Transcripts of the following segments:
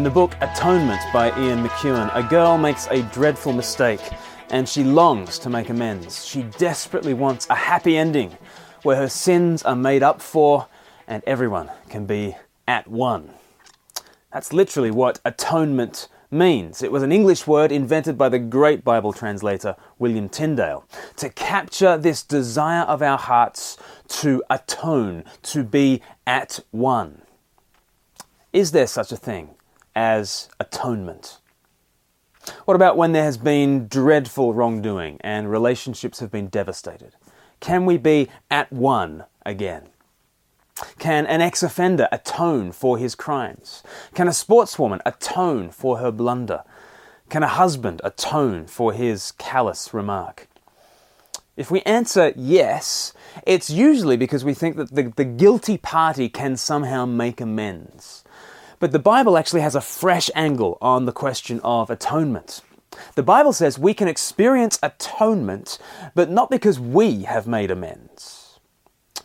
In the book Atonement by Ian McEwan, a girl makes a dreadful mistake and she longs to make amends. She desperately wants a happy ending where her sins are made up for and everyone can be at one. That's literally what atonement means. It was an English word invented by the great Bible translator William Tyndale to capture this desire of our hearts to atone, to be at one. Is there such a thing as atonement? What about when there has been dreadful wrongdoing and relationships have been devastated? Can we be at one again? Can an ex offender atone for his crimes? Can a sportswoman atone for her blunder? Can a husband atone for his callous remark? If we answer yes, it's usually because we think that the, the guilty party can somehow make amends. But the Bible actually has a fresh angle on the question of atonement. The Bible says we can experience atonement, but not because we have made amends.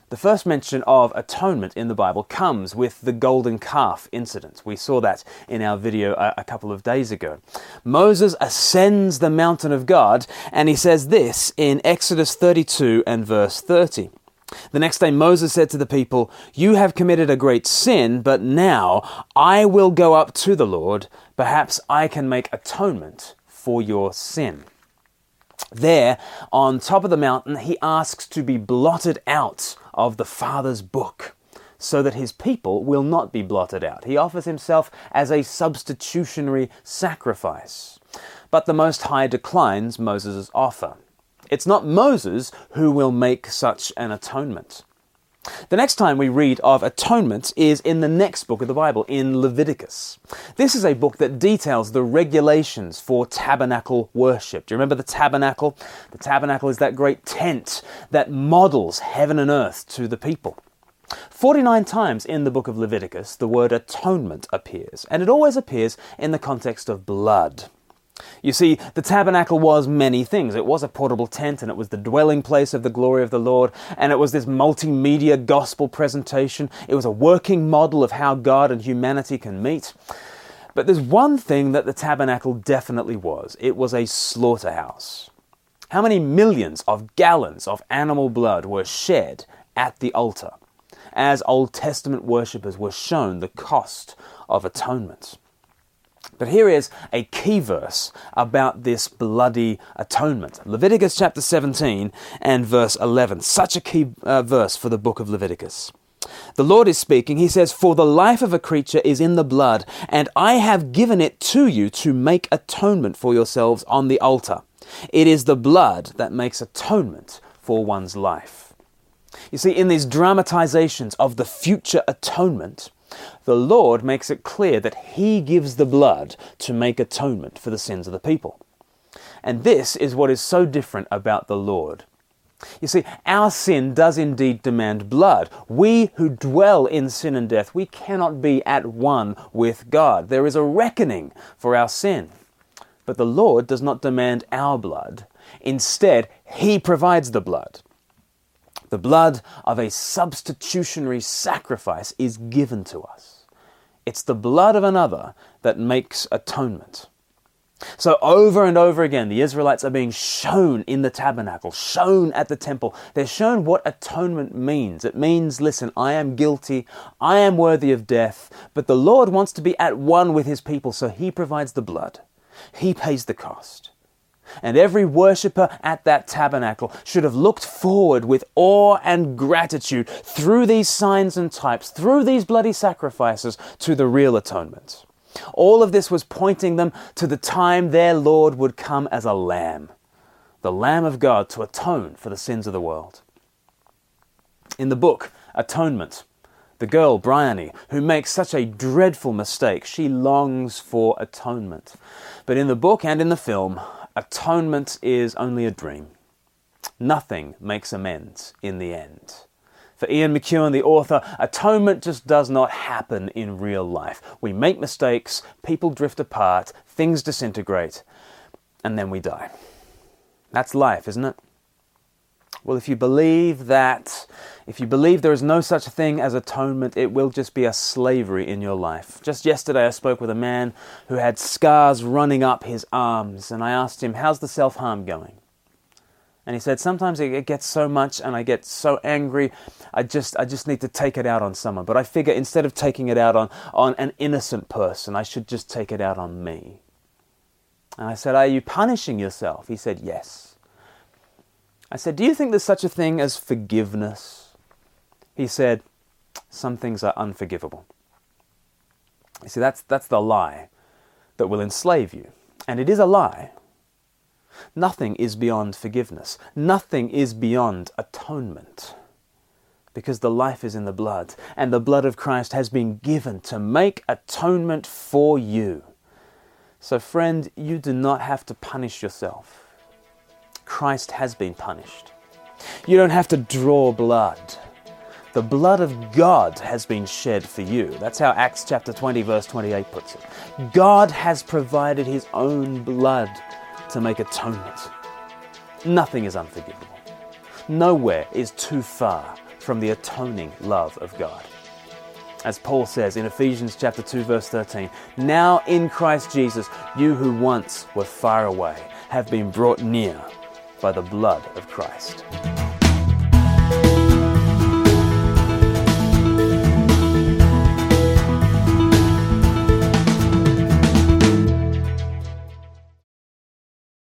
The first mention of atonement in the Bible comes with the golden calf incident. We saw that in our video a, couple of days ago. Moses ascends the mountain of God, and he says this in Exodus 32 and verse 30. The next day Moses said to the people, You have committed a great sin, but now I will go up to the Lord. Perhaps I can make atonement for your sin. There, on top of the mountain, he asks to be blotted out of the Father's book so that his people will not be blotted out. He offers himself as a substitutionary sacrifice. But the Most High declines Moses' offer. It's not Moses who will make such an atonement. The next time we read of atonement is in the next book of the Bible, in Leviticus. This is a book that details the regulations for tabernacle worship. Do you remember the tabernacle? The tabernacle is that great tent that models heaven and earth to the people. 49 times in the book of Leviticus, the word atonement appears, and it always appears in the context of blood. You see, the tabernacle was many things. It was a portable tent, and it was the dwelling place of the glory of the Lord, and it was this multimedia gospel presentation. It was a working model of how God and humanity can meet. But there's one thing that the tabernacle definitely was it was a slaughterhouse. How many millions of gallons of animal blood were shed at the altar as Old Testament worshippers were shown the cost of atonement? But here is a key verse about this bloody atonement Leviticus chapter 17 and verse 11. Such a key uh, verse for the book of Leviticus. The Lord is speaking. He says, For the life of a creature is in the blood, and I have given it to you to make atonement for yourselves on the altar. It is the blood that makes atonement for one's life. You see, in these dramatizations of the future atonement, the Lord makes it clear that He gives the blood to make atonement for the sins of the people. And this is what is so different about the Lord. You see, our sin does indeed demand blood. We who dwell in sin and death, we cannot be at one with God. There is a reckoning for our sin. But the Lord does not demand our blood. Instead, He provides the blood. The blood of a substitutionary sacrifice is given to us. It's the blood of another that makes atonement. So, over and over again, the Israelites are being shown in the tabernacle, shown at the temple. They're shown what atonement means. It means, listen, I am guilty, I am worthy of death, but the Lord wants to be at one with his people, so he provides the blood, he pays the cost. And every worshipper at that tabernacle should have looked forward with awe and gratitude through these signs and types, through these bloody sacrifices, to the real atonement. All of this was pointing them to the time their Lord would come as a lamb, the Lamb of God to atone for the sins of the world. In the book, Atonement, the girl, Briony, who makes such a dreadful mistake, she longs for atonement. But in the book and in the film, Atonement is only a dream. Nothing makes amends in the end. For Ian McEwan, the author, atonement just does not happen in real life. We make mistakes, people drift apart, things disintegrate, and then we die. That's life, isn't it? Well, if you believe that, if you believe there is no such thing as atonement, it will just be a slavery in your life. Just yesterday, I spoke with a man who had scars running up his arms, and I asked him, How's the self harm going? And he said, Sometimes it gets so much and I get so angry, I just, I just need to take it out on someone. But I figure instead of taking it out on, on an innocent person, I should just take it out on me. And I said, Are you punishing yourself? He said, Yes. I said, Do you think there's such a thing as forgiveness? He said, Some things are unforgivable. You see, that's, that's the lie that will enslave you. And it is a lie. Nothing is beyond forgiveness, nothing is beyond atonement. Because the life is in the blood, and the blood of Christ has been given to make atonement for you. So, friend, you do not have to punish yourself. Christ has been punished. You don't have to draw blood. The blood of God has been shed for you. That's how Acts chapter 20, verse 28 puts it. God has provided his own blood to make atonement. Nothing is unforgivable. Nowhere is too far from the atoning love of God. As Paul says in Ephesians chapter 2 verse 13, now in Christ Jesus you who once were far away have been brought near by the blood of Christ.